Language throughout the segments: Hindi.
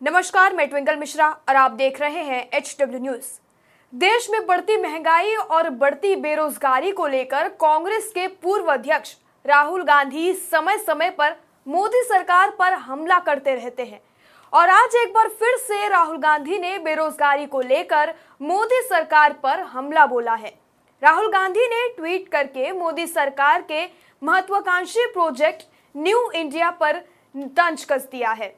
नमस्कार, मैं ट्विंकल मिश्रा और आप देख रहे हैं एच डब्ल्यू न्यूज़ देश में बढ़ती महँगाई और बढ़ती बेरोजगारी को लेकर कांग्रेस के पूर्व अध्यक्ष राहुल गांधी समय समय पर मोदी सरकार पर हमला करते रहते हैं। और आज एक बार फिर से राहुल गांधी ने बेरोजगारी को लेकर मोदी सरकार पर हमला बोला है। राहुल गांधी ने ट्वीट करके मोदी सरकार के महत्वाकांक्षी प्रोजेक्ट न्यू इंडिया पर तंज कस दिया है।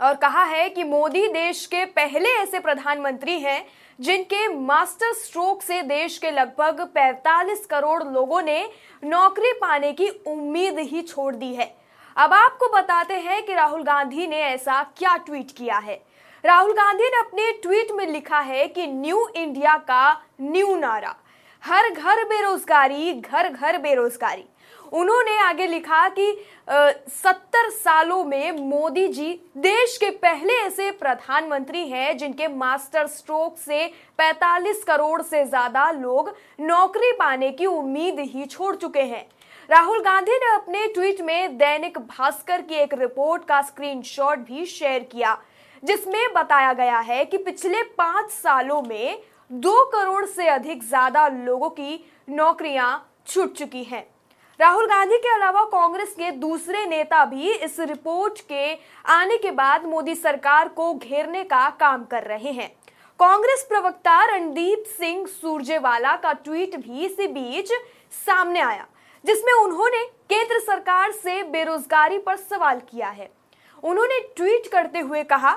और कहा है कि मोदी देश के पहले ऐसे प्रधानमंत्री हैं जिनके मास्टर स्ट्रोक से देश के लगभग 45 करोड़ लोगों ने नौकरी पाने की उम्मीद ही छोड़ दी है। अब आपको बताते हैं कि राहुल गांधी ने ऐसा क्या ट्वीट किया है। राहुल गांधी ने अपने ट्वीट में लिखा है कि न्यू इंडिया का न्यू नारा, हर घर बेरोजगारी, घर घर बेरोजगारी। उन्होंने आगे लिखा कि सत्तर सालों में मोदी जी देश के पहले ऐसे प्रधानमंत्री हैं जिनके मास्टर स्ट्रोक से 45 करोड़ से ज़्यादा लोग नौकरी पाने की उम्मीद ही छोड़ चुके हैं। राहुल गांधी ने अपने ट्वीट में दैनिक भास्कर की एक रिपोर्ट का स्क्रीनशॉट भी शेयर किया, जिसमें बताया गया है कि पिछले पाँच सालों में दो करोड़ से अधिक ज़्यादा लोगों की नौकरियाँ छूट चुकी हैं। राहुल गांधी के अलावा कांग्रेस के दूसरे नेता भी इस रिपोर्ट के आने के बाद मोदी सरकार को घेरने का काम कर रहे हैं। कांग्रेस प्रवक्ता रणदीप सिंह सुरजेवाला का ट्वीट भी इसी बीच सामने आया, जिसमें उन्होंने केंद्र सरकार से बेरोजगारी पर सवाल किया है। उन्होंने ट्वीट करते हुए कहा,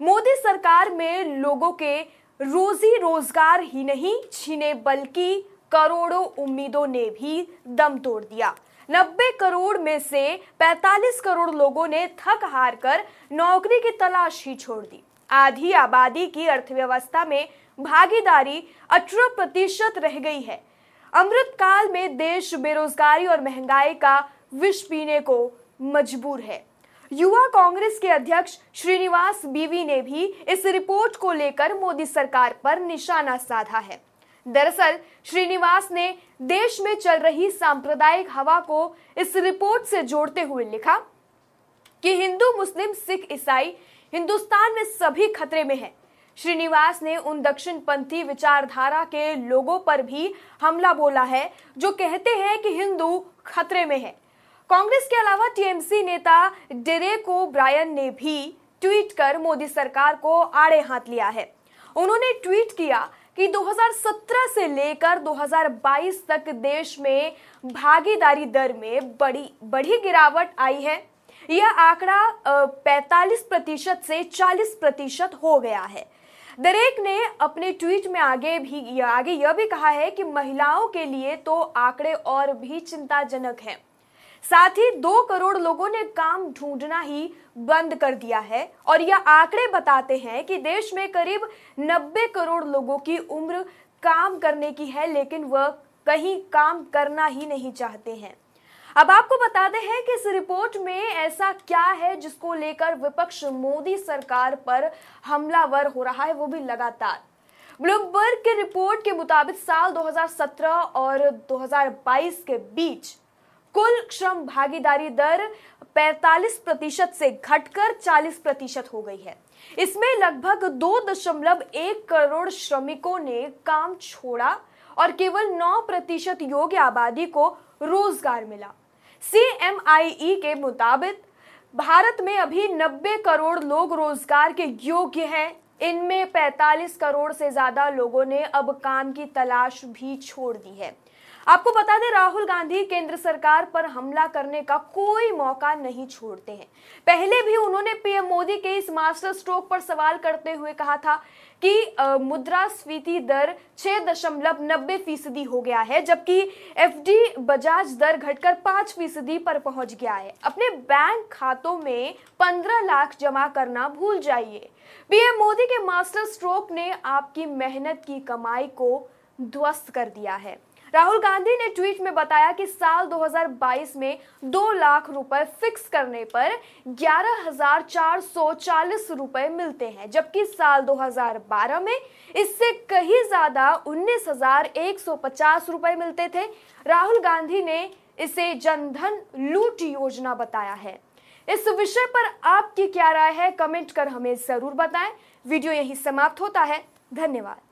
मोदी सरकार में लोगों के रोजी रोज़गार ही नहीं छीने, बल्कि करोड़ों उम्मीदों ने भी दम तोड़ दिया। 90 करोड़ में से 45 करोड़ लोगों ने थक हार कर नौकरी की तलाश ही छोड़ दी। आधी आबादी की अर्थव्यवस्था में भागीदारी अठारह प्रतिशत रह गई है। अमृत काल में देश बेरोजगारी और महँगाई का विष पीने को मजबूर है। युवा कांग्रेस के अध्यक्ष श्रीनिवास बीवी ने भी इस रिपोर्ट को लेकर मोदी सरकार पर निशाना साधा है। दरअसल, श्रीनिवास ने देश में चल रही सांप्रदायिक हवा को इस रिपोर्ट से जोड़ते हुए लिखा कि हिंदू, मुस्लिम, सिख, ईसाई हिंदुस्तान में सभी खतरे में हैं। श्रीनिवास ने उन दक्षिण पंथी विचारधारा के लोगों पर भी हमला बोला है, जो कहते हैं कि हिंदू खतरे में है कांग्रेस के अलावा टीएमसी नेता डेरेको ब्रायन ने भी ट्वीट कर मोदी सरकार को आड़े हाथ लिया है उन्होंने ट्वीट किया कि 2017 से लेकर 2022 तक देश में भागीदारी दर में बड़ी बड़ी गिरावट आई है। यह आंकड़ा 45 प्रतिशत से 40 प्रतिशत हो गया है। दरेक ने अपने ट्वीट में आगे भी, आगे यह भी कहा है कि महिलाओं के लिए तो आंकड़े और भी चिंताजनक हैं। साथ ही दो करोड़ लोगों ने काम ढूंढना ही बंद कर दिया है और यह आंकड़े बताते हैं कि देश में करीब 90 करोड़ लोगों की उम्र काम करने की है, लेकिन वह कहीं काम करना ही नहीं चाहते हैं। अब आपको बताते हैं कि इस रिपोर्ट में ऐसा क्या है जिसको लेकर विपक्ष मोदी सरकार पर हमलावर हो रहा है, वो भी लगातार। ब्लूमबर्ग की रिपोर्ट के मुताबिक साल 2017 और 2022 के बीच कुल श्रम भागीदारी दर 45 प्रतिशत से घटकर 40 प्रतिशत हो गई है। इसमें लगभग दो दशमलव एक करोड़ श्रमिकों ने काम छोड़ा और केवल 9 प्रतिशत योग्य आबादी को रोज़गार मिला। सीएमआईई के मुताबिक, भारत में अभी 90 करोड़ लोग रोज़गार के योग्य हैं। इनमें 45 करोड़ से ज़्यादा लोगों ने अब काम की तलाश भी छोड़ दी है। आपको बता दें, राहुल गांधी केंद्र सरकार पर हमला करने का कोई मौका नहीं छोड़ते हैं। पहले भी उन्होंने पीएम मोदी के इस मास्टर स्ट्रोक पर सवाल करते हुए कहा था कि मुद्रास्फीति दर छह दशमलव नब्बे फ़ीसदी हो गया है, जबकि एफडी बजाज दर घटकर पाँच फ़ीसदी पर पहुँच गया है। अपने बैंक खातों में पंद्रह लाख जमा करना भूल जाइए। पीएम मोदी के मास्टर स्ट्रोक ने आपकी मेहनत की कमाई को ध्वस्त कर दिया है। राहुल गांधी ने ट्वीट में बताया कि साल 2022 में दो लाख रुपए फिक्स करने पर ग्यारह हज़ार चार सौ चालीस रुपए मिलते हैं, जबकि साल 2012 में इससे कहीं ज़्यादा उन्नीस हज़ार एक सौ पचास रुपए मिलते थे। राहुल गांधी ने इसे जनधन लूट योजना बताया है। इस विषय पर आपकी क्या राय है, कमेंट कर हमें ज़रूर बताएँ। वीडियो यही समाप्त होता है। धन्यवाद।